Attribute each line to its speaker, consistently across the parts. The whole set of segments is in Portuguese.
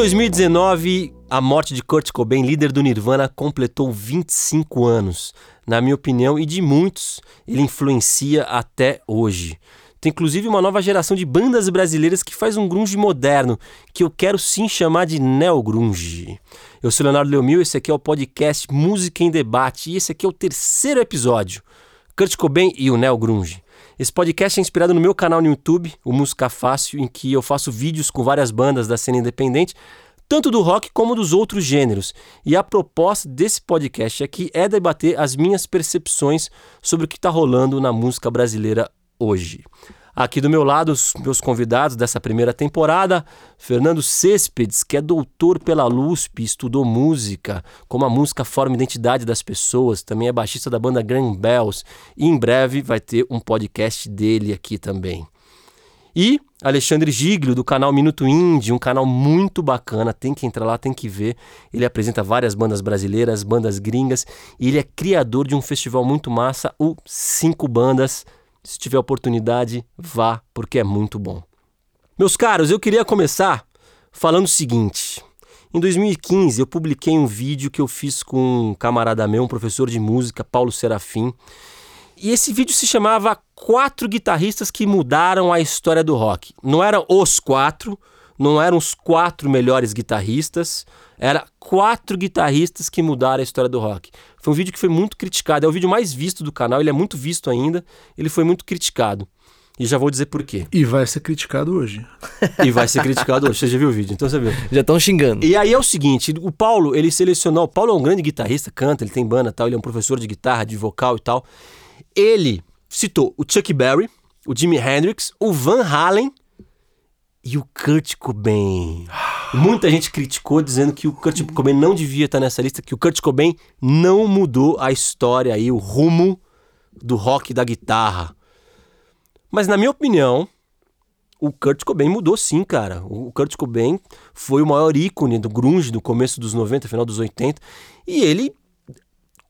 Speaker 1: 2019, a morte de Kurt Cobain, líder do Nirvana, completou 25 anos. Na minha opinião e de muitos, ele influencia até hoje. Tem inclusive uma nova geração de bandas brasileiras que faz um grunge moderno, que eu quero sim chamar de neo-grunge. Eu sou Leonardo Leomil, esse aqui é o podcast Música em Debate e esse aqui é o terceiro episódio. Kurt Cobain e o neo-grunge. Esse podcast é inspirado no meu canal no YouTube, o Música Fácil, em que eu faço vídeos com várias bandas da cena independente, tanto do rock como dos outros gêneros. E a proposta desse podcast aqui é debater as minhas percepções sobre o que está rolando na música brasileira hoje. Aqui do meu lado, os meus convidados dessa primeira temporada, Fernando Céspedes, que é doutor pela LUSP, estudou música, como a música forma a identidade das pessoas, também é baixista da banda Grand Bells, e em breve vai ter um podcast dele aqui também. E Alexandre Giglio, do canal Minuto Indie, um canal muito bacana, tem que entrar lá, tem que ver. Ele apresenta várias bandas brasileiras, bandas gringas, e ele é criador de um festival muito massa, o Cinco Bandas, se tiver oportunidade, vá, porque é muito bom. Meus caros, eu queria começar falando o seguinte. Em 2015, eu publiquei um vídeo que eu fiz com um camarada meu, um professor de música, Paulo Serafim. E esse vídeo se chamava Quatro Guitarristas que Mudaram a História do Rock. Não eram os quatro, não eram os quatro melhores guitarristas, era quatro guitarristas que mudaram a história do rock. Foi um vídeo que foi muito criticado, é o vídeo mais visto do canal, ele é muito visto ainda, ele foi muito criticado. E já vou dizer por quê.
Speaker 2: E vai ser criticado hoje.
Speaker 1: E vai ser criticado hoje. Você já viu o vídeo, então você viu.
Speaker 3: Já estão xingando.
Speaker 1: E aí é o seguinte, o Paulo, ele selecionou, o Paulo é um grande guitarrista, canta, ele tem banda tal, ele é um professor de guitarra, de vocal e tal. Ele citou o Chuck Berry, o Jimi Hendrix, o Van Halen e o Kurt Cobain. Muita gente criticou dizendo que o Kurt Cobain não devia estar nessa lista, que o Kurt Cobain não mudou a história aí, o rumo do rock da guitarra. Mas na minha opinião, o Kurt Cobain mudou sim, cara. O Kurt Cobain foi o maior ícone do grunge do começo dos 90, final dos 80, e ele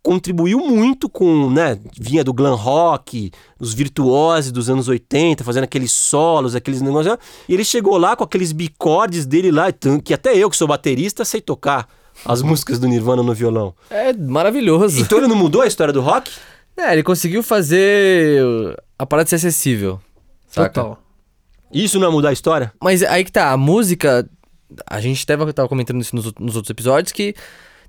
Speaker 1: contribuiu muito com, né, vinha do glam rock, os virtuosos dos anos 80, fazendo aqueles solos, aqueles negócios, e ele chegou lá com aqueles bicordes dele lá, que até eu que sou baterista sei tocar as músicas do Nirvana no violão.
Speaker 3: É maravilhoso.
Speaker 1: Então ele não mudou a história do rock?
Speaker 3: É, ele conseguiu fazer a parada ser acessível. Saca?
Speaker 2: Total.
Speaker 1: Isso não é mudar a história?
Speaker 3: Mas aí que tá, a música, a gente tava, tava comentando isso nos, nos outros episódios, que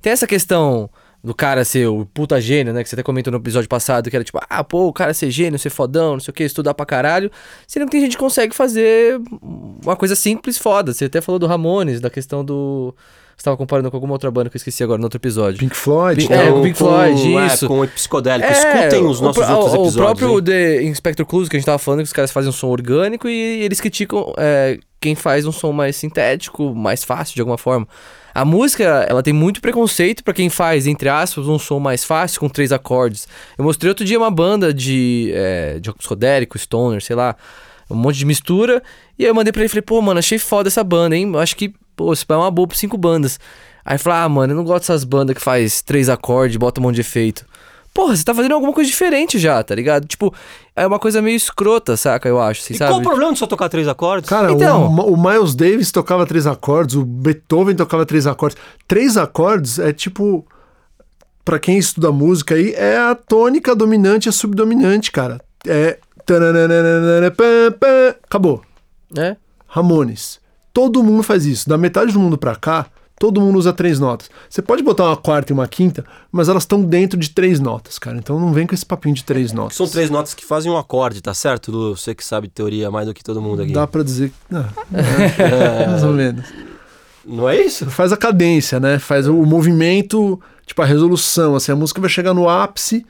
Speaker 3: tem essa questão do cara ser o puta gênio, né? Que você até comentou no episódio passado, que era tipo, ah, pô, o cara ser gênio, ser fodão, não sei o que, estudar pra caralho. Sendo que tem gente que consegue fazer uma coisa simples foda. Você até falou do Ramones, da questão do. Você tava comparando com alguma outra banda que eu esqueci agora no outro episódio.
Speaker 2: Pink Floyd.
Speaker 3: Pink- é, com Pink Floyd,
Speaker 1: é,
Speaker 3: isso.
Speaker 1: com o psicodélico.
Speaker 3: É,
Speaker 1: Escutem os
Speaker 3: o
Speaker 1: nossos
Speaker 3: pró-
Speaker 1: outros
Speaker 3: o,
Speaker 1: episódios.
Speaker 3: O próprio
Speaker 1: hein?
Speaker 3: The Inspector Clouseau, que a gente tava falando, que os caras fazem um som orgânico e eles criticam é, quem faz um som mais sintético, mais fácil de alguma forma. A música, ela tem muito preconceito pra quem faz, entre aspas, um som mais fácil com três acordes. Eu mostrei outro dia uma banda de, é, de psicodélico, stoner, sei lá, um monte de mistura. E aí eu mandei pra ele e falei, pô, mano, achei foda essa banda, hein? Acho que, pô, isso é uma boa pra cinco bandas. Aí falou, ah, mano, eu não gosto dessas bandas que faz três acordes, bota um monte de efeito. Porra, você tá fazendo alguma coisa diferente já, tá ligado? Tipo, é uma coisa meio escrota, saca? Eu acho, assim,
Speaker 1: E
Speaker 3: sabe?
Speaker 1: qual o problema de só tocar três acordes?
Speaker 2: Cara,
Speaker 3: Então.
Speaker 2: o, o Miles Davis tocava três acordes, o Beethoven tocava três acordes. Três acordes é tipo. Pra quem estuda música aí, é a tônica dominante e a subdominante, cara. É. Acabou.
Speaker 3: É?
Speaker 2: Ramones. Todo mundo faz isso. Da metade do mundo pra cá, todo mundo usa três notas. Você pode botar uma quarta e uma quinta, mas elas estão dentro de três notas, cara. Então não vem com esse papinho de três notas.
Speaker 1: São três notas que fazem um acorde, tá certo, Lu? Você que sabe teoria mais do que todo mundo aqui.
Speaker 2: Dá pra dizer que. Não, é, mais ou menos.
Speaker 1: Não é isso?
Speaker 2: Faz a cadência, né? Faz o movimento, tipo a resolução. Assim, a música vai chegar no ápice,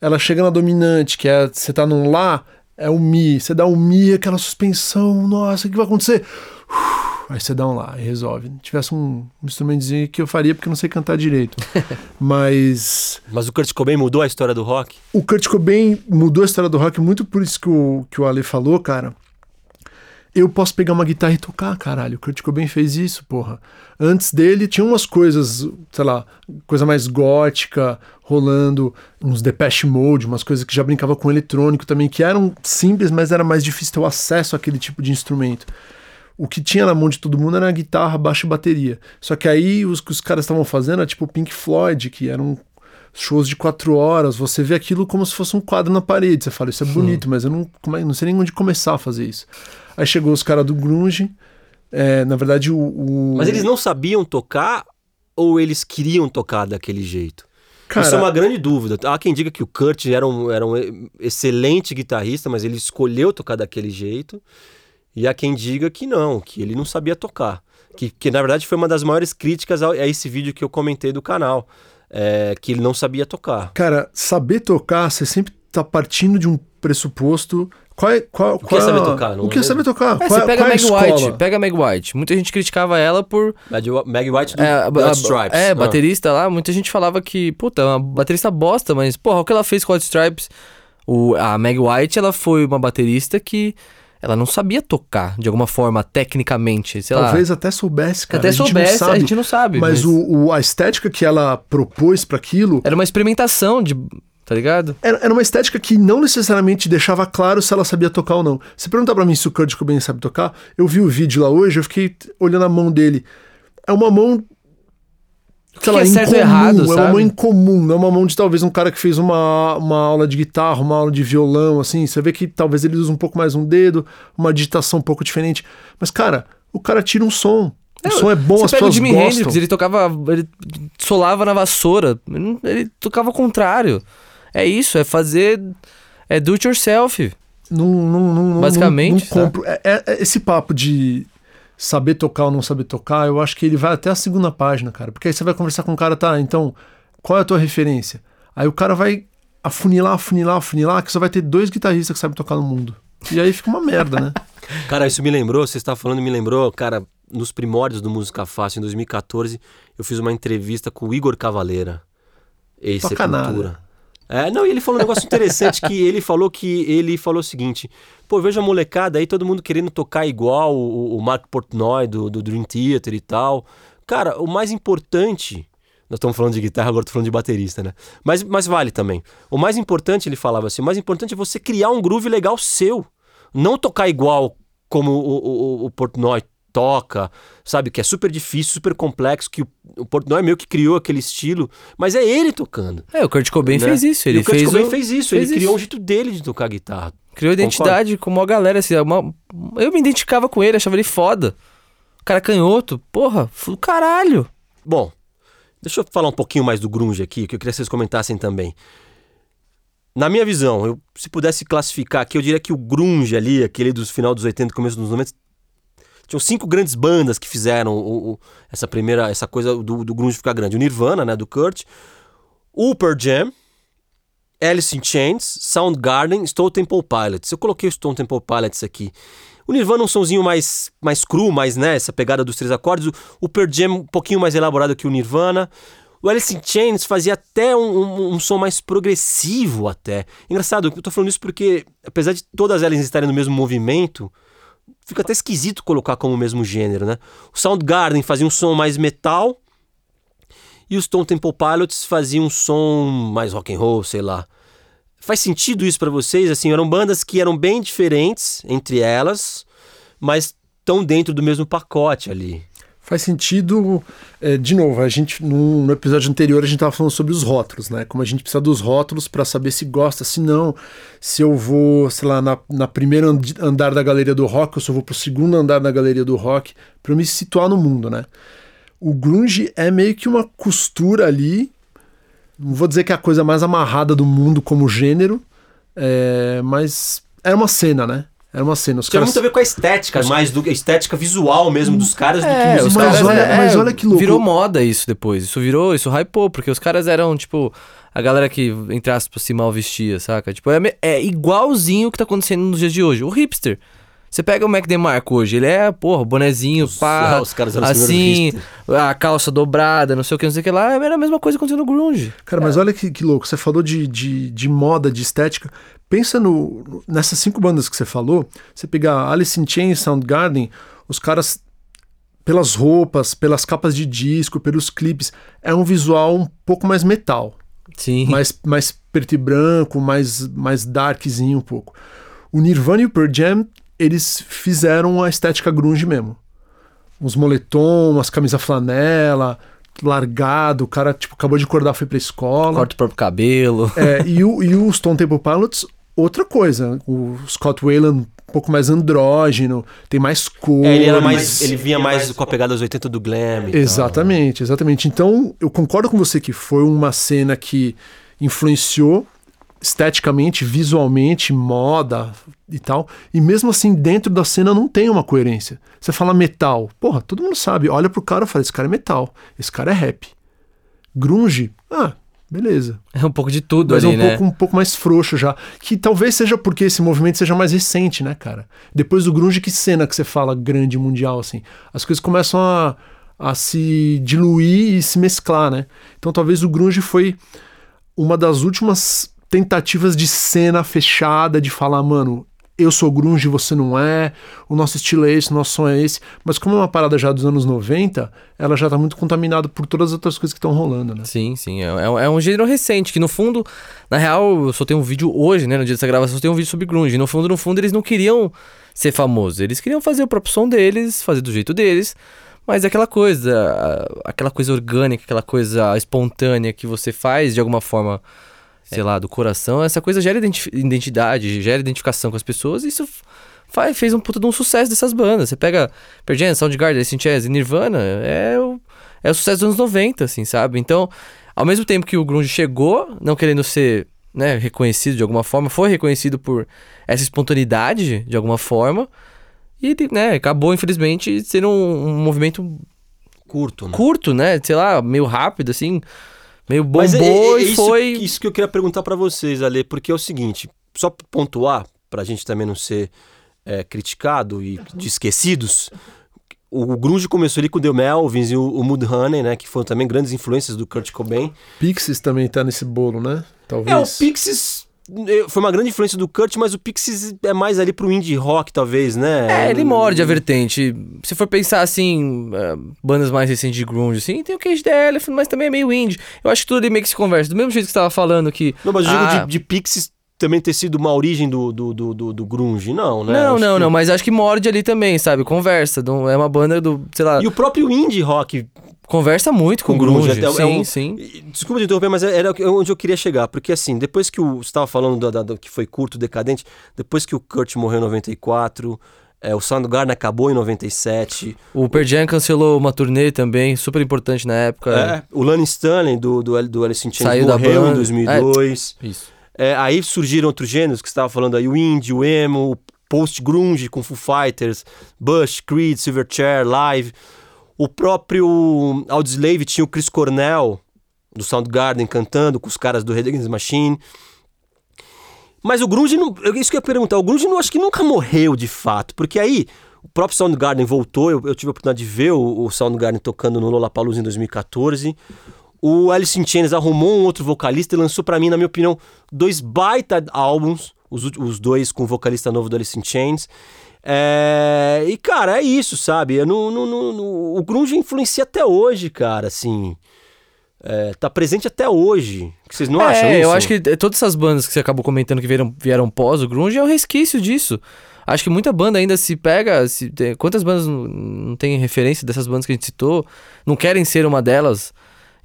Speaker 2: ela chega na dominante, que é você tá num Lá, é o Mi. Você dá um Mi, aquela suspensão, nossa, o que vai acontecer? Uf, Aí você dá um Lá e resolve. Se tivesse um, um instrumentozinho que eu faria, porque eu não sei cantar direito. Mas
Speaker 1: Mas o Kurt Cobain mudou a história do rock?
Speaker 2: o Kurt Cobain mudou a história do rock muito por isso que o, que o Ale falou, cara. Eu posso pegar uma guitarra e tocar, caralho. O Kurt Cobain fez isso, porra. Antes dele tinha umas coisas, sei lá, coisa mais gótica rolando, uns Depeche Mode, umas coisas que já brincava com eletrônico também, que eram simples, mas era mais difícil ter o acesso àquele tipo de instrumento. o que tinha na mão de todo mundo era guitarra, baixo e bateria. Só que aí os que os caras estavam fazendo era tipo Pink Floyd, que eram shows de quatro horas. Você vê aquilo como se fosse um quadro na parede. Você fala, isso é bonito, mas eu não, como não sei nem onde começar a fazer isso. Aí chegou os caras do Grunge. é, na verdade, o, o-
Speaker 1: Mas eles não sabiam tocar ou eles queriam tocar daquele jeito?
Speaker 2: Cara,
Speaker 1: Isso é uma grande dúvida. Há quem diga que o Kurt era um, era um excelente guitarrista, mas ele escolheu tocar daquele jeito. E há quem diga que não, que ele não sabia tocar. Que, que na verdade foi uma das maiores críticas ao- a esse vídeo que eu comentei do canal. é, que ele não sabia tocar.
Speaker 2: Cara, saber tocar, você sempre tá partindo de um pressuposto. Qual é, qual,
Speaker 1: que
Speaker 2: qual
Speaker 1: é
Speaker 2: é
Speaker 1: saber tocar, não
Speaker 2: O que é
Speaker 1: é
Speaker 2: saber tocar?
Speaker 3: É,
Speaker 2: qual
Speaker 3: você
Speaker 2: é-
Speaker 3: pega
Speaker 2: qual
Speaker 3: a
Speaker 2: é
Speaker 3: Meg? White, pega a Meg White. Muita gente criticava ela por.
Speaker 1: Mag Mag White do
Speaker 3: É, a-
Speaker 1: Stripes.
Speaker 3: é,
Speaker 1: Ah.
Speaker 3: baterista lá, muita gente falava que, puta, é uma baterista bosta, mas, porra, o que ela fez com a Hot Stripes? O, a Meg White, ela foi uma baterista que ela não sabia tocar, de alguma forma, tecnicamente, sei lá.
Speaker 2: Talvez até soubesse, cara.
Speaker 3: Até
Speaker 2: a gente
Speaker 3: soubesse,
Speaker 2: não sabe.
Speaker 3: a gente não sabe.
Speaker 2: Mas, O, o- a estética que ela propôs para aquilo
Speaker 3: Era uma experimentação de. Tá ligado?
Speaker 2: era, era uma estética que não necessariamente deixava claro se ela sabia tocar ou não. Se perguntar pra mim se o Kurt Cobain sabe tocar, eu vi o vídeo lá hoje, eu fiquei olhando a mão dele. É uma mão.
Speaker 3: que é certo ou
Speaker 2: incomum,
Speaker 3: errado,
Speaker 2: é uma
Speaker 3: sabe?
Speaker 2: mão incomum, não é uma mão de talvez um cara que fez uma, uma aula de guitarra, uma aula de violão, assim. Você vê que talvez ele use um pouco mais um dedo, uma digitação um pouco diferente. Mas, cara, o cara tira um som. O som é bom,
Speaker 3: Você
Speaker 2: as
Speaker 3: pega o
Speaker 2: pessoas
Speaker 3: Jimi
Speaker 2: gostam.
Speaker 3: Hendrix, ele tocava. Ele solava na vassoura. Ele tocava ao contrário. É isso, é fazer. É do it yourself.
Speaker 2: Não, não, não, não-
Speaker 3: Basicamente,
Speaker 2: não, compro. É- é- é esse papo de saber tocar ou não saber tocar, eu acho que ele vai até a segunda página, cara. Porque aí você vai conversar com o cara, tá, então, qual é a tua referência? Aí o cara vai afunilar, afunilar, afunilar, que só vai ter dois guitarristas que sabem tocar no mundo. E aí fica uma merda, né?
Speaker 1: Cara, isso me lembrou, você está falando, me lembrou, cara, nos primórdios do Música Fácil, em 2014, eu fiz uma entrevista com o Igor Cavaleira, ex-sepultura. É, não, e ele falou um negócio interessante que ele falou que ele falou o seguinte: pô, veja a molecada aí, todo mundo querendo tocar igual o, o Mark Portnoy do, do Dream Theater e tal. Cara, o mais importante. Nós estamos falando de guitarra, agora estou falando de baterista, né? Mas, mas vale também. O mais importante, ele falava assim: o mais importante é você criar um groove legal seu. Não tocar igual como o, o, o Portnoy toca, sabe? Que é super difícil, super complexo, que o, o Portnoy meio que criou aquele estilo, mas é ele tocando.
Speaker 3: É, o Kurt Cobain
Speaker 1: né?
Speaker 3: fez isso.
Speaker 1: E
Speaker 3: Ele
Speaker 1: o Kurt
Speaker 3: fez,
Speaker 1: Cobain
Speaker 3: o-
Speaker 1: fez isso,
Speaker 3: fez
Speaker 1: ele criou um
Speaker 3: isso.
Speaker 1: jeito dele de tocar guitarra.
Speaker 3: Criou identidade como a galera. Assim, é uma... Eu me identificava com ele, achava ele foda. O cara canhoto, porra, do caralho.
Speaker 1: Bom, deixa eu falar um pouquinho mais do grunge aqui, que eu queria que vocês comentassem também. Na minha visão, eu, se pudesse classificar aqui, eu diria que o grunge ali, aquele dos final dos 80 começo dos 90, tinham cinco grandes bandas que fizeram o- o- essa primeira, essa coisa do, do grunge ficar grande. O Nirvana, né, do Kurt, o Pearl Jam, Alice in Chains, Soundgarden, Stone Temple Pilots. Eu coloquei o Stone Temple Pilots aqui. O Nirvana é um sonzinho mais, mais cru, mais, né, essa pegada dos três acordes. O, o Pearl Jam um pouquinho mais elaborado que o Nirvana. O Alice in Chains fazia até um, um- um som mais progressivo até. Engraçado, eu tô falando isso porque, apesar de todas elas estarem no mesmo movimento, fica até esquisito colocar como o mesmo gênero, né? O Soundgarden fazia um som mais metal e os Stone Temple Pilots faziam um som mais rock and roll, sei lá. Faz sentido isso pra vocês? Assim, eram bandas que eram bem diferentes entre elas, mas estão dentro do mesmo pacote ali.
Speaker 2: Faz sentido. é, de novo, a gente no, no episódio anterior a gente tava falando sobre os rótulos, né? Como a gente precisa dos rótulos para saber se gosta, se não, se eu vou, sei lá, na, na primeira and- andar da galeria do rock, ou se eu vou pro segundo andar da galeria do rock, para me situar no mundo, né? O grunge é meio que uma costura ali. Não vou dizer que é a coisa mais amarrada do mundo como gênero, é, mas era uma cena, né? Era uma cena. Os
Speaker 1: Tinha
Speaker 2: caras
Speaker 1: muito a ver com a estética, mais do a estética visual mesmo dos caras do que
Speaker 3: É, os
Speaker 2: mas
Speaker 3: caras,
Speaker 2: olha-
Speaker 3: é,
Speaker 2: mas olha que louco.
Speaker 3: Virou moda isso depois. Isso virou, isso hypou, porque os caras eram, tipo, a galera que, entre aspas, se mal vestia, saca? Tipo, é, é igualzinho o que tá acontecendo nos dias de hoje. O hipster. Você pega o Mac DeMarco hoje, ele é, porra, bonezinho, pá,
Speaker 1: ah, os caras
Speaker 3: assim, a calça dobrada, não sei o que, não sei o que lá. Era a mesma coisa que aconteceu no grunge.
Speaker 2: Cara, mas olha que, que louco. Você falou de, de, de moda, de estética. Pensa no, no- nessas cinco bandas que você falou. Você pegar Alice in Chains, Soundgarden, os caras, pelas roupas, pelas capas de disco, pelos clipes, é um visual um pouco mais metal.
Speaker 3: Sim.
Speaker 2: mais, mais preto e branco, mais, mais darkzinho um pouco. O Nirvana e o Pearl Jam, eles fizeram a estética grunge mesmo. Uns moletom, umas camisas flanela, largado, o cara tipo, acabou de acordar, foi pra escola.
Speaker 3: Corta o próprio cabelo.
Speaker 2: É, e, o, e o Stone Temple Pilots, outra coisa. O Scott Wayland um pouco mais andrógeno, tem mais cor.
Speaker 1: É, ele era mais. Ele vinha mais com a pegada dos 80 do glam.
Speaker 2: Exatamente, exatamente. Então, eu concordo com você que foi uma cena que influenciou esteticamente, visualmente, moda e tal. E mesmo assim, dentro da cena não tem uma coerência. Você fala metal, porra, todo mundo sabe. Olha pro cara e fala: esse cara é metal, esse cara é rap. Grunge, ah, beleza.
Speaker 3: É um pouco de tudo
Speaker 2: Mas
Speaker 3: ali,
Speaker 2: é um,
Speaker 3: né?
Speaker 2: pouco, um pouco mais frouxo já. Que talvez seja porque esse movimento seja mais recente, né, cara? Depois do grunge, que cena que você fala grande mundial, assim? As coisas começam a, a se diluir e se mesclar, né? Então talvez o grunge foi uma das últimas tentativas de cena fechada, de falar, mano, eu sou grunge, você não é, o nosso estilo é esse, o nosso som é esse. Mas como é uma parada já dos anos 90, ela já tá muito contaminada por todas as outras coisas que estão rolando, né?
Speaker 3: Sim, sim. É, é- é um gênero recente, que no fundo, na real, eu só tenho um vídeo hoje, né? No dia dessa gravação, só tenho um vídeo sobre grunge. No fundo, no fundo, eles não queriam ser famosos. Eles queriam fazer o próprio som deles, fazer do jeito deles. Mas é aquela coisa, aquela coisa orgânica, aquela coisa espontânea que você faz de alguma forma, sei lá, do coração, essa coisa gera identi- identidade, gera identificação com as pessoas, e isso faz, fez um puta de um sucesso dessas bandas. Você pega Pearl Jam, Soundgarden, Chains e Nirvana, é o, é o sucesso dos anos 90, assim, sabe? Então, ao mesmo tempo que o grunge chegou, não querendo ser né, reconhecido de alguma forma, foi reconhecido por essa espontaneidade de alguma forma, e né, acabou, infelizmente, sendo um, um movimento
Speaker 1: Curto, né?
Speaker 3: curto, né? Sei lá, meio rápido, assim, meio bombou
Speaker 1: Mas é- é- é
Speaker 3: e
Speaker 1: isso,
Speaker 3: foi...
Speaker 1: Isso que eu queria perguntar pra vocês, Ale, porque é o seguinte, só pra pontuar, pra gente também não ser é, criticado e de esquecidos, o grunge começou ali com o The Melvins e o, o Mudhoney, né, que foram também grandes influências do Kurt Cobain.
Speaker 2: Pixies também tá nesse bolo, né? Talvez.
Speaker 1: É, o Pixies foi uma grande influência do Kurt, mas o Pixies é mais ali pro indie rock, talvez, né?
Speaker 3: É, ele morde a vertente. Se for pensar assim, é, bandas mais recentes de grunge, assim, tem o Cage the Elephant, mas também é meio indie. Eu acho que tudo ali meio que se conversa. Do mesmo jeito que você tava falando que...
Speaker 1: Não, mas eu digo
Speaker 3: Ah,
Speaker 1: de, de Pixies também ter sido uma origem do, do, do, do- do grunge, não, né?
Speaker 3: Não,
Speaker 1: Acho
Speaker 3: não,
Speaker 1: que-
Speaker 3: não, mas acho que morde ali também, sabe? Conversa. É uma banda do, sei lá,
Speaker 1: E o próprio indie rock
Speaker 3: conversa muito com,
Speaker 1: com
Speaker 3: grunge.
Speaker 1: grunge, é
Speaker 3: sim,
Speaker 1: um-
Speaker 3: sim.
Speaker 1: Desculpa te interromper, mas era onde eu queria chegar. Porque assim, depois que o. Você estava falando da- da- do que foi curto, decadente, depois que o Kurt morreu em 94, é, o Soundgarden acabou em 97.
Speaker 3: O Pearl Jam cancelou uma turnê também, super importante na época.
Speaker 1: é, o Lanny Stanley do, do, do Alice in Chains
Speaker 3: Saiu da
Speaker 1: morreu em
Speaker 3: banda.
Speaker 1: 2002.
Speaker 3: Isso.
Speaker 1: É, aí surgiram outros gêneros que você estava falando aí, o indie, o emo, o post-grunge com Foo Fighters, Bush, Creed, Silverchair, Live. O próprio Audioslave tinha o Chris Cornell, do Soundgarden, cantando com os caras do Red Machine. Mas o grunge, não, isso que eu ia perguntar, o grunge não, acho que nunca morreu de fato, porque aí o próprio Soundgarden voltou, eu, eu tive a oportunidade de ver o, o Soundgarden tocando no Lollapalooza em 2014. O Alice in Chains arrumou um outro vocalista e lançou pra mim, na minha opinião, dois baita álbuns, os, os dois com o vocalista novo do Alice in Chains. É, e, cara, é isso, sabe? Eu não, não- não- não- o grunge influencia até hoje, cara, assim. É, tá presente até hoje. Que Vocês não
Speaker 3: é,
Speaker 1: acham isso?
Speaker 3: eu acho que todas essas bandas que você acabou comentando que vieram, vieram pós o grunge é um resquício disso. Acho que muita banda ainda se pega. Se, quantas bandas não, não tem referência dessas bandas que a gente citou? Não querem ser uma delas?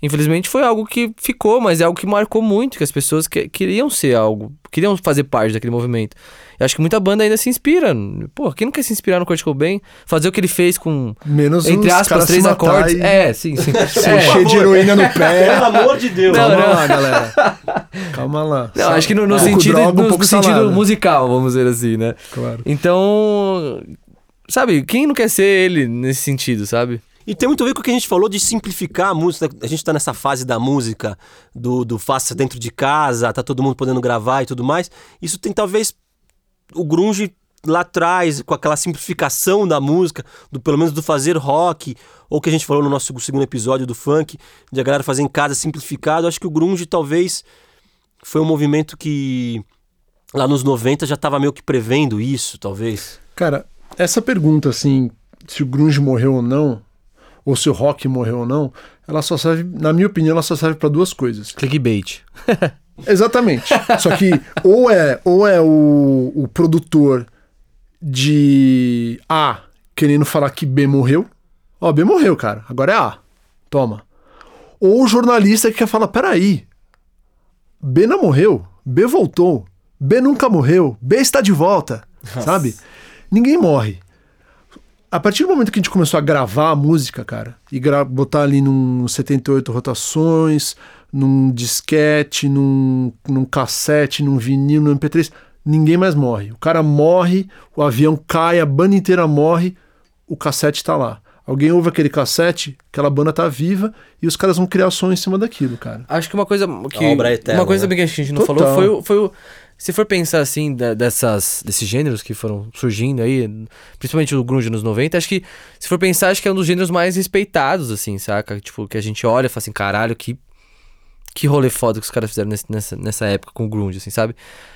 Speaker 3: Infelizmente foi algo que ficou, mas é algo que marcou muito, que as pessoas que- queriam ser algo, queriam fazer parte daquele movimento. Eu acho que muita banda ainda se inspira. Pô, quem não quer se inspirar no Kurt Cobain? Fazer o que ele fez com,
Speaker 2: Menos
Speaker 3: entre aspas, três
Speaker 2: se matar
Speaker 3: acordes.
Speaker 2: e
Speaker 3: É, sim, sim.
Speaker 2: se
Speaker 3: É.
Speaker 2: encher de heroína no
Speaker 1: Pelo
Speaker 2: pé.
Speaker 1: amor de Deus.
Speaker 3: Não,
Speaker 2: Calma
Speaker 3: não.
Speaker 2: lá, galera. Calma lá.
Speaker 3: Não, acho que no, no
Speaker 2: pouco
Speaker 3: sentido,
Speaker 2: droga, um
Speaker 3: no,
Speaker 2: pouco
Speaker 3: no sentido musical, vamos dizer assim, né?
Speaker 2: Claro.
Speaker 3: Então, sabe, quem não quer ser ele nesse sentido, sabe?
Speaker 1: E tem muito a ver com o que a gente falou de simplificar a música. A gente tá nessa fase da música, do, do faça dentro de casa, tá todo mundo podendo gravar e tudo mais. Isso tem talvez o grunge lá atrás, com aquela simplificação da música, do pelo menos do fazer rock, ou que a gente falou no nosso segundo episódio do funk, de a galera fazer em casa simplificado. Acho que o grunge talvez foi um movimento que lá nos 90 já tava meio que prevendo isso, talvez.
Speaker 2: Cara, essa pergunta, assim, se o grunge morreu ou não, ou se o rock morreu ou não, ela só serve, na minha opinião, ela só serve pra duas coisas.
Speaker 3: Clickbait.
Speaker 2: Exatamente. Só que ou é, ou é o, o produtor de A querendo falar que B morreu. Ó, B morreu, cara. Agora é A. Toma. Ou o jornalista que quer falar: peraí, B não morreu, B voltou, B nunca morreu, B está de volta, sabe? Ninguém morre. A partir do momento que a gente começou a gravar a música, cara, e botar ali num 78 rotações, num disquete, num, num cassete, num vinil, num MP3, ninguém mais morre. O cara morre, o avião cai, a banda inteira morre, o cassete tá lá. Alguém ouve aquele cassete, aquela banda tá viva e os caras vão criar som em cima daquilo, cara.
Speaker 3: Acho que uma coisa que.
Speaker 1: A obra é eterna,
Speaker 3: uma coisa
Speaker 1: né?
Speaker 3: que a gente não
Speaker 2: Total.
Speaker 3: falou foi, foi o. Se for pensar assim, da- dessas, desses gêneros que foram surgindo aí, principalmente o grunge nos 90, acho que, se for pensar, acho que é um dos gêneros mais respeitados, assim, saca? Tipo, que a gente olha e fala assim, caralho, que, que rolê foda que os caras fizeram nesse- nessa, nessa época com o grunge, assim, sabe?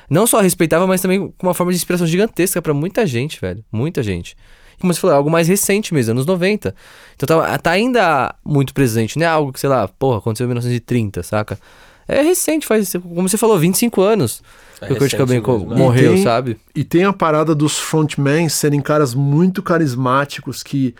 Speaker 3: Não só respeitava, mas também com uma forma de inspiração gigantesca pra muita gente, velho. Muita gente. Como você falou, é algo mais recente mesmo, anos 90. Então tá, tá ainda muito presente, não é algo que, sei lá, porra, aconteceu em 1930, saca? É recente, faz, como você falou, 25 anos
Speaker 1: É
Speaker 3: que o Kurt Cobain
Speaker 1: né?
Speaker 3: morreu,
Speaker 2: E tem-
Speaker 3: sabe?
Speaker 2: E tem a parada dos frontmen serem caras muito carismáticos, que.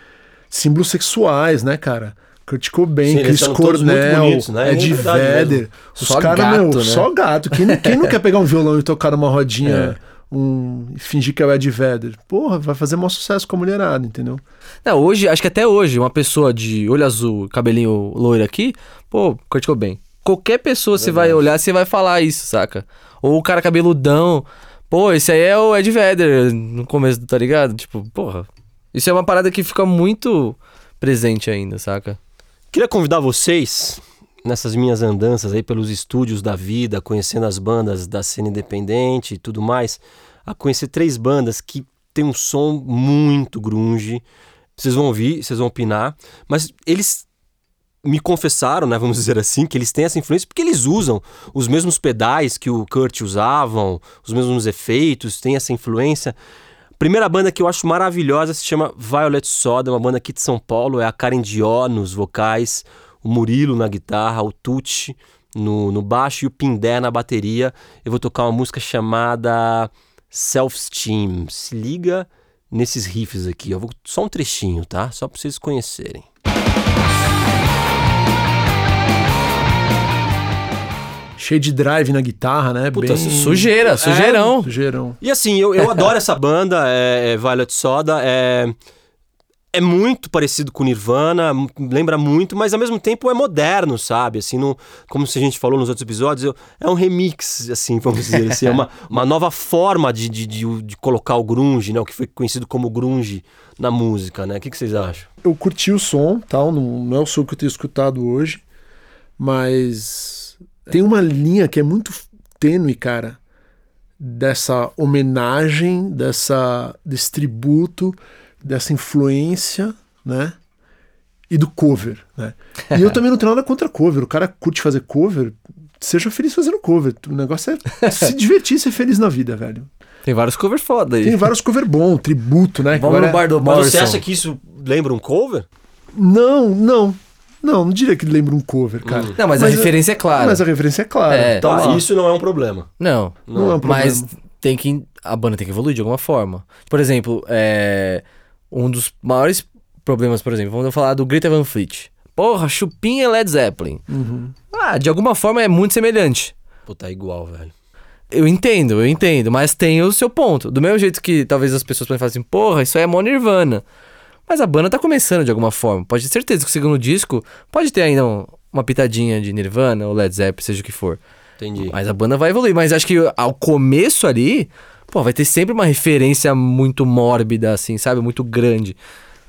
Speaker 2: símbolos sexuais, né, cara? Kurt Cobain,
Speaker 1: Sim,
Speaker 2: Chris Cornell,
Speaker 1: bonitos, né?
Speaker 2: Ed
Speaker 1: É
Speaker 2: Vedder. Os
Speaker 3: Só
Speaker 2: caras,
Speaker 3: gato,
Speaker 2: meu,
Speaker 3: né?
Speaker 2: só gato. Quem, quem não quer pegar um violão e tocar numa rodinha
Speaker 1: É.
Speaker 2: um, e fingir que é o Ed Vedder? Porra, vai fazer maior sucesso com a mulherada, entendeu?
Speaker 3: Não, hoje, acho que até hoje, uma pessoa de olho azul, cabelinho loiro aqui, pô, Kurt Cobain. Qualquer pessoa você vai olhar, você vai falar isso, saca? Ou o cara cabeludão, pô, esse aí é o Ed Vedder no começo, tá ligado? Tipo, porra. Isso é uma parada que fica muito presente ainda, saca?
Speaker 1: Queria convidar vocês, nessas minhas andanças aí pelos estúdios da vida, conhecendo as bandas da cena independente e tudo mais, a conhecer três bandas que tem um som muito grunge. Vocês vão ouvir, vocês vão opinar, mas eles me confessaram, né, vamos dizer assim, que eles têm essa influência porque eles usam os mesmos pedais que o Kurt usavam, os mesmos efeitos, tem essa influência. Primeira banda que eu acho maravilhosa se chama Violet Soda, uma banda aqui de São Paulo, é a Karen Dió nos vocais, o Murilo na guitarra, o Tucci no, no baixo e o Pindé na bateria. Eu vou tocar uma música chamada Self-Esteem. Se liga nesses riffs aqui, eu vou só um trechinho, tá? Só pra vocês conhecerem.
Speaker 2: Cheio de drive na guitarra, né?
Speaker 1: Puta,
Speaker 2: Bem...
Speaker 3: Sujeira, sujeirão.
Speaker 2: Sujeirão.
Speaker 1: E assim, eu, eu adoro essa banda, é, é Violet Soda, é, é muito parecido com Nirvana, lembra muito, mas ao mesmo tempo é moderno, sabe? Assim, não, como se a gente falou nos outros episódios, eu- é um remix, assim, vamos dizer assim, é uma, uma nova forma de, de, de, de colocar o grunge, né? O que foi conhecido como grunge na música, né? O que, que vocês acham?
Speaker 2: eu curti o som, tal, não, não é o som que eu tenho escutado hoje, mas tem uma linha que é muito tênue, cara, dessa homenagem, dessa desse tributo, dessa influência, né? E do cover, né? E eu também não tenho nada contra cover. O cara curte fazer cover, seja feliz fazendo cover. O negócio é se divertir e ser feliz na vida, velho.
Speaker 3: Tem vários covers foda aí.
Speaker 2: Tem vários cover bom, tributo, né?
Speaker 3: Vamos
Speaker 2: agora
Speaker 3: no bar do
Speaker 1: Mas
Speaker 3: Morrison.
Speaker 1: você acha que isso lembra um cover?
Speaker 2: Não, não. Não, não diria que lembra um cover, cara.
Speaker 3: Não, mas, a referência é clara.
Speaker 2: Mas a referência é clara.
Speaker 3: É.
Speaker 2: tá lá.
Speaker 1: isso não é um problema.
Speaker 3: Não.
Speaker 2: Não é um problema.
Speaker 3: Mas tem que. A banda tem que evoluir de alguma forma. Por exemplo, é, um dos maiores problemas, por exemplo, vamos falar do Greta Van Fleet. Porra, Chupinha e Led Zeppelin.
Speaker 2: Uhum.
Speaker 3: Ah, de alguma forma é muito semelhante.
Speaker 1: Pô, tá igual, velho.
Speaker 3: Eu entendo, eu entendo, mas tem o seu ponto. Do mesmo jeito que talvez as pessoas podem falar assim, porra, isso aí é mó Nirvana. Mas a banda tá começando de alguma forma. Pode ter certeza que o segundo disco pode ter ainda um- uma pitadinha de Nirvana ou Led Zeppelin, seja o que for.
Speaker 1: Entendi.
Speaker 3: Mas a banda vai evoluir. Mas acho que ao começo ali, pô, vai ter sempre uma referência muito mórbida, assim, sabe? Muito grande.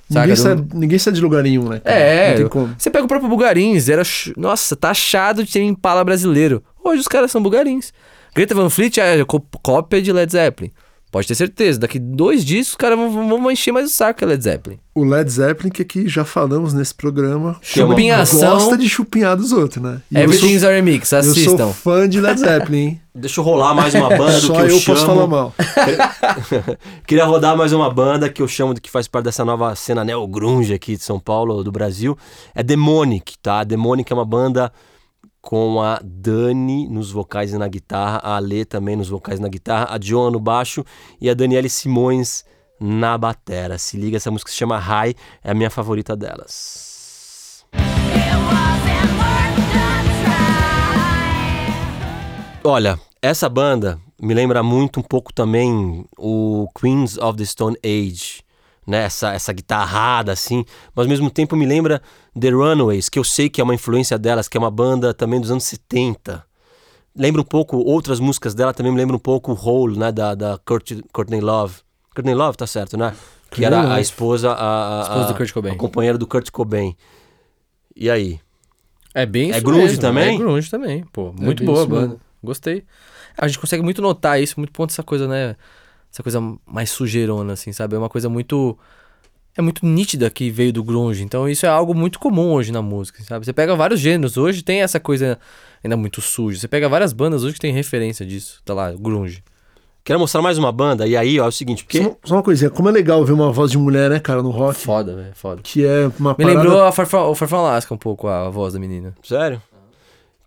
Speaker 2: Ninguém, sai, ninguém sai de lugar nenhum, né? cara?
Speaker 3: É,
Speaker 2: Não tem como.
Speaker 3: você pega o próprio Bugarins, era. ch- Nossa, taxado de ter um Impala brasileiro. Hoje os caras são Bugarins. Greta Van Fleet é có- cópia de Led Zeppelin. Pode ter certeza. Daqui dois discos os caras vão, vão- encher mais o saco que Led Zeppelin.
Speaker 2: O Led Zeppelin, que aqui já falamos nesse programa,
Speaker 1: é
Speaker 3: Chupinhação.
Speaker 2: gosta de chupinhar dos outros, né? E eu
Speaker 3: Everything's
Speaker 2: sou,
Speaker 3: a Remix,
Speaker 2: eu
Speaker 3: assistam.
Speaker 2: sou fã de Led Zeppelin, hein?
Speaker 1: Deixa eu rolar mais uma banda do
Speaker 2: Só
Speaker 1: que eu,
Speaker 2: eu
Speaker 1: chamo.
Speaker 2: posso falar mal.
Speaker 1: Queria rodar mais uma banda que eu chamo de que faz parte dessa nova cena neo grunge aqui de São Paulo, do Brasil. É Demonic, tá? Demonic é uma banda com a Dani nos vocais e na guitarra, a Ale também nos vocais e na guitarra, a Joan no baixo e a Daniele Simões na batera. Se liga, essa música se chama High, é a minha favorita delas. Olha, essa banda me lembra muito um pouco também o Queens of the Stone Age, né? Essa, essa guitarrada assim, mas ao mesmo tempo me lembra The Runaways, que eu sei que é uma influência delas, que é uma banda também dos anos 70. Lembra um pouco, outras músicas dela também me lembram um pouco o Hole, né? Da, da Kurt, Courtney Love. Courtney Love, tá certo, né? Que era a esposa, a, a,
Speaker 3: Esposa do Kurt Cobain.
Speaker 1: a companheira do Kurt Cobain. E aí?
Speaker 3: É bem
Speaker 1: É grunge
Speaker 3: mesmo,
Speaker 1: também?
Speaker 3: É grunge também, pô. Muito
Speaker 2: bem
Speaker 3: boa a banda. Gostei. A gente consegue muito notar isso, muito ponto essa coisa, né? Essa coisa mais sujeirona, assim, sabe? É uma coisa muito... É muito nítida que veio do grunge. Então isso é algo muito comum hoje na música, sabe? Você pega vários gêneros. Hoje tem essa coisa ainda muito suja. Você pega várias bandas hoje que tem referência disso. Tá lá, grunge.
Speaker 1: Quero mostrar mais uma banda, e aí, ó, é o seguinte, porque...
Speaker 2: Só, só uma coisinha, como é legal ver uma voz de mulher, né, cara, no rock.
Speaker 3: Foda, velho. Foda.
Speaker 2: Que é uma
Speaker 3: Me
Speaker 2: parada...
Speaker 3: lembrou a Alaska um pouco, a voz da menina.
Speaker 1: Sério?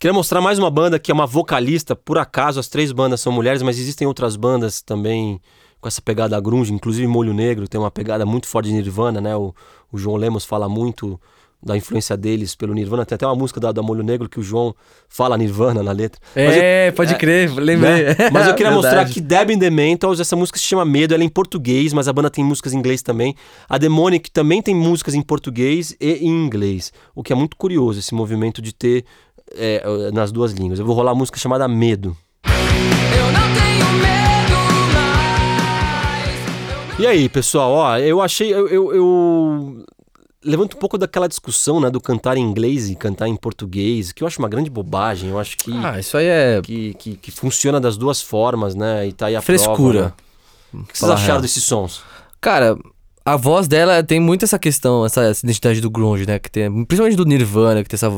Speaker 1: Queria mostrar mais uma banda que é uma vocalista, por acaso as três bandas são mulheres, mas existem outras bandas também com essa pegada grunge, inclusive Molho Negro tem uma pegada muito forte de Nirvana, né? O, o João Lemos fala muito da influência deles pelo Nirvana, tem até uma música da, da Molho Negro que o João fala Nirvana na letra. Mas eu-
Speaker 3: É, pode crer, lembrei.
Speaker 1: né? Mas eu queria mostrar que Deb and the Mentals, essa música se chama Medo, ela é em português, mas a banda tem músicas em inglês também. A Demonic também tem músicas em português e em inglês, o que é muito curioso, esse movimento de ter é, nas duas línguas. Eu vou rolar a música chamada Medo.
Speaker 4: Eu não tenho medo mais.
Speaker 1: E aí, pessoal, ó, eu achei. Eu, eu, eu levanto um pouco daquela discussão, né, do cantar em inglês e cantar em português, que eu acho uma grande bobagem. Eu acho que.
Speaker 3: Ah, isso aí é
Speaker 1: Que, que, que funciona das duas formas, né? E tá aí a
Speaker 3: frescura.
Speaker 1: prova, né? O que vocês acharam desses sons?
Speaker 3: Cara, a voz dela tem muito essa questão, essa, essa identidade do grunge, né? Que tem, principalmente do Nirvana, que tem essa,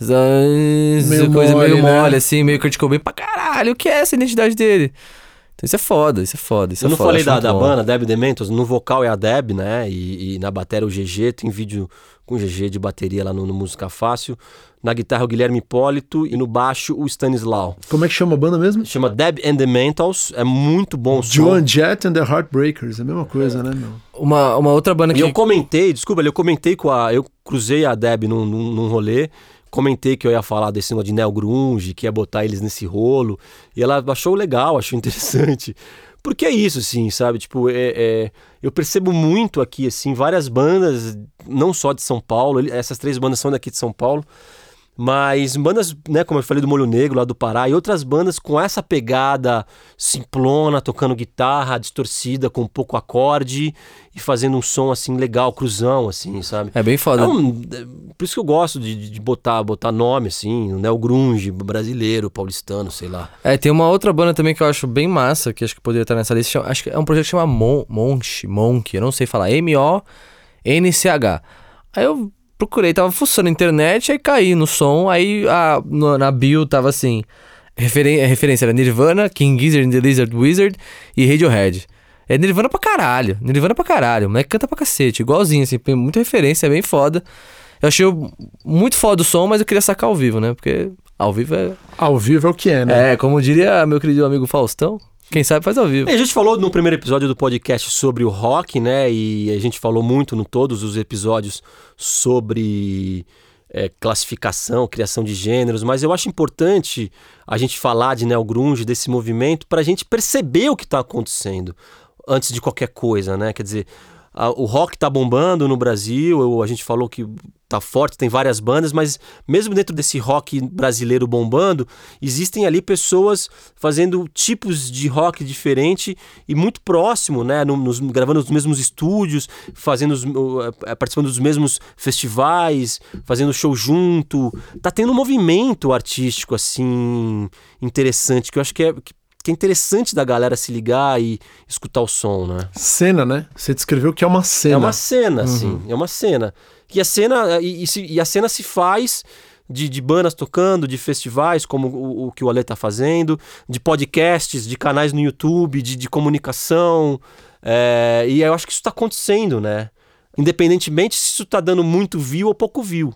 Speaker 3: essa
Speaker 2: Meio
Speaker 3: coisa
Speaker 2: mole,
Speaker 3: meio
Speaker 2: né?
Speaker 3: mole, assim, meio Kurt Cobain pra caralho. O que é essa identidade dele? Então isso é foda, isso é foda, isso
Speaker 1: Eu
Speaker 3: é
Speaker 1: não
Speaker 3: foda.
Speaker 1: falei da, da banda, Deb Dementos. No vocal é a Deb, né? E, e na bateria o GG. Tem vídeo com o GG de bateria lá no, no Música Fácil. Na guitarra o Guilherme Hipólito. E no baixo o Stanislau.
Speaker 2: Como é que chama a banda mesmo?
Speaker 1: Chama Deb and the Mentals. É muito bom o som.
Speaker 2: Joan Jett and the Heartbreakers, é a mesma coisa, né, meu?
Speaker 3: Uma, uma outra banda
Speaker 1: E
Speaker 3: que...
Speaker 1: eu comentei, desculpa, eu comentei com a. Eu cruzei a Deb num, num, num rolê. Comentei que eu ia falar desse negócio de Neo Grunge, que ia botar eles nesse rolo. E ela achou legal, achou interessante. Porque é isso, assim, sabe? Tipo, é, é- eu percebo muito aqui, assim, várias bandas, não só de São Paulo, essas três bandas são daqui de São Paulo, mas bandas, né, como eu falei do Molho Negro lá do Pará, e outras bandas com essa pegada simplona, tocando guitarra distorcida com pouco acorde e fazendo um som assim legal, cruzão, assim, sabe?
Speaker 3: É bem foda.
Speaker 1: Então, é, por isso que eu gosto de, de botar, botar nome, assim, o Neo Grunge, brasileiro, paulistano, sei lá.
Speaker 3: É, tem uma outra banda também que eu acho bem massa, que acho que poderia estar nessa lista. Acho que é um projeto que chama Mon Monch, Monk, eu não sei falar, M-O-N-C-H. Aí eu procurei, tava fuçando na internet, aí caí no som, aí a, na bio tava assim, referen a referência era Nirvana, King Gizzard and the Lizard Wizard e Radiohead. É Nirvana pra caralho, Nirvana pra caralho, o moleque canta pra cacete, igualzinho, assim, tem muita referência, é bem foda. Eu achei muito foda o som, mas eu queria sacar ao vivo, né? Porque ao vivo é
Speaker 2: Ao vivo é o que é, né?
Speaker 3: é, como diria meu querido amigo Faustão, quem sabe faz ao vivo.
Speaker 1: A gente falou no primeiro episódio do podcast sobre o rock, né? E a gente falou muito no todos os episódios sobre é, classificação, criação de gêneros, mas eu acho importante a gente falar de neogrunge, desse movimento, para a gente perceber o que está acontecendo antes de qualquer coisa, né? Quer dizer, a- o rock tá bombando no Brasil, eu- a gente falou que tá forte, tem várias bandas, mas mesmo dentro desse rock brasileiro bombando, existem ali pessoas fazendo tipos de rock diferente e muito próximo, né? no- nos- gravando nos mesmos estúdios, fazendo os- eh, participando dos mesmos festivais, fazendo show junto. Tá tendo um movimento artístico assim interessante que eu acho que é que que é interessante da galera se ligar e escutar o som, né?
Speaker 2: Cena, né? Você descreveu que é uma cena.
Speaker 1: É uma cena, assim, é uma cena. E a cena, e, e se- e a cena se faz de, de bandas tocando, de festivais, como o, o que o Ale tá fazendo, de podcasts, de canais no YouTube, de, de comunicação. é, e eu acho que isso tá acontecendo, né? Independentemente se isso tá dando muito view ou pouco view.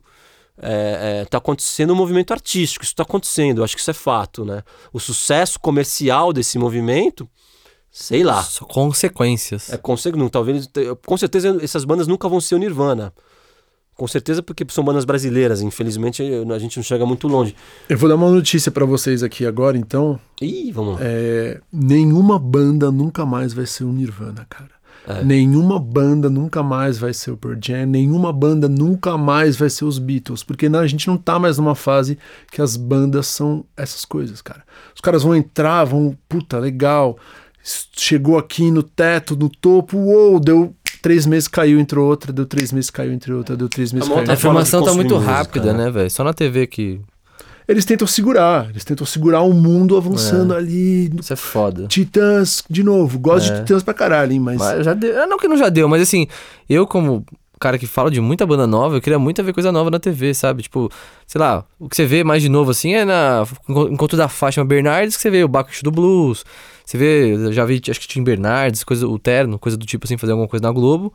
Speaker 1: É, é, tá acontecendo um movimento artístico, isso tá acontecendo, eu acho que isso é fato, né? O sucesso comercial desse movimento Sei lá.
Speaker 3: Só consequências.
Speaker 1: É, conse- não, talvez, com certeza essas bandas nunca vão ser o Nirvana. Com certeza porque são bandas brasileiras. Infelizmente a gente não chega muito longe.
Speaker 2: Eu vou dar uma notícia pra vocês aqui agora, então.
Speaker 1: Ih, vamos lá.
Speaker 2: É, nenhuma banda nunca mais vai ser o Nirvana, cara.
Speaker 1: É.
Speaker 2: Nenhuma banda nunca mais vai ser o Pearl Jam, nenhuma banda nunca mais vai ser os Beatles, porque não, a gente não tá mais numa fase que as bandas são essas coisas, cara. Os caras vão entrar, vão, puta, legal, chegou aqui no teto, no topo, uou, deu três meses caiu, entrou outra, deu três meses caiu, entrou outra, deu três meses
Speaker 1: É
Speaker 2: caiu.
Speaker 1: outra
Speaker 3: A informação tá muito rápida,
Speaker 1: música,
Speaker 3: né, velho? Só na TV que.
Speaker 2: Eles tentam segurar, eles tentam segurar o mundo avançando ali,
Speaker 3: Isso é foda.
Speaker 2: Titãs, de novo, gosto
Speaker 3: É.
Speaker 2: de Titãs pra caralho, hein, mas...
Speaker 3: Mas já deu. ah, Não que não já deu, mas assim, eu como cara que fala de muita banda nova, eu queria muito ver coisa nova na TV, sabe? Tipo, sei lá, o que você vê mais de novo assim é na Encontro da Fátima Bernardes que você vê o Bacuxi do Blues. Você vê, eu já vi, acho que Tim Bernardes, coisa, o Terno, coisa do tipo assim, fazer alguma coisa na Globo.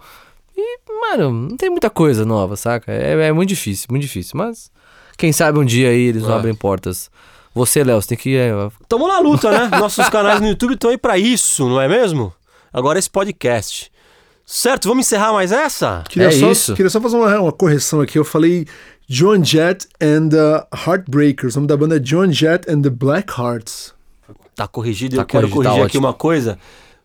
Speaker 3: E, mano, não tem muita coisa nova, saca? É, é muito difícil, muito difícil. Mas quem sabe um dia aí eles não
Speaker 1: É.
Speaker 3: abrem portas. Você, Léo, você tem que. é,
Speaker 1: Tamo na luta, né? Nossos canais no YouTube estão aí pra isso, não é mesmo? Agora esse podcast. Certo, vamos encerrar mais essa?
Speaker 2: Queria,
Speaker 3: É
Speaker 2: só,
Speaker 3: isso.
Speaker 2: queria só fazer uma, uma correção aqui. Eu falei John Jett and the Heartbreakers. O nome da banda é John Jett and the Black Hearts.
Speaker 1: Tá corrigido.
Speaker 3: Tá
Speaker 1: eu quero
Speaker 3: corrigido, tá
Speaker 1: corrigir aqui
Speaker 3: ótimo.
Speaker 1: uma coisa.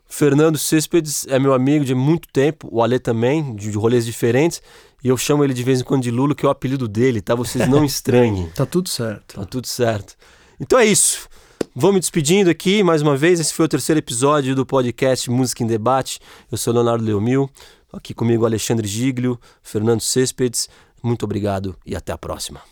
Speaker 1: Fernando Céspedes é meu amigo de muito tempo, o Ale também, de, de rolês diferentes. E eu chamo ele de vez em quando de Lulo, que é o apelido dele, tá? Vocês não estranhem.
Speaker 2: Tá tudo certo.
Speaker 1: Tá tudo certo. Então é isso. Vou me despedindo aqui mais uma vez. Esse foi o terceiro episódio do podcast Música em Debate. Eu sou Leonardo Leomil. Aqui comigo Alexandre Giglio, Fernando Céspedes. Muito obrigado e até a próxima.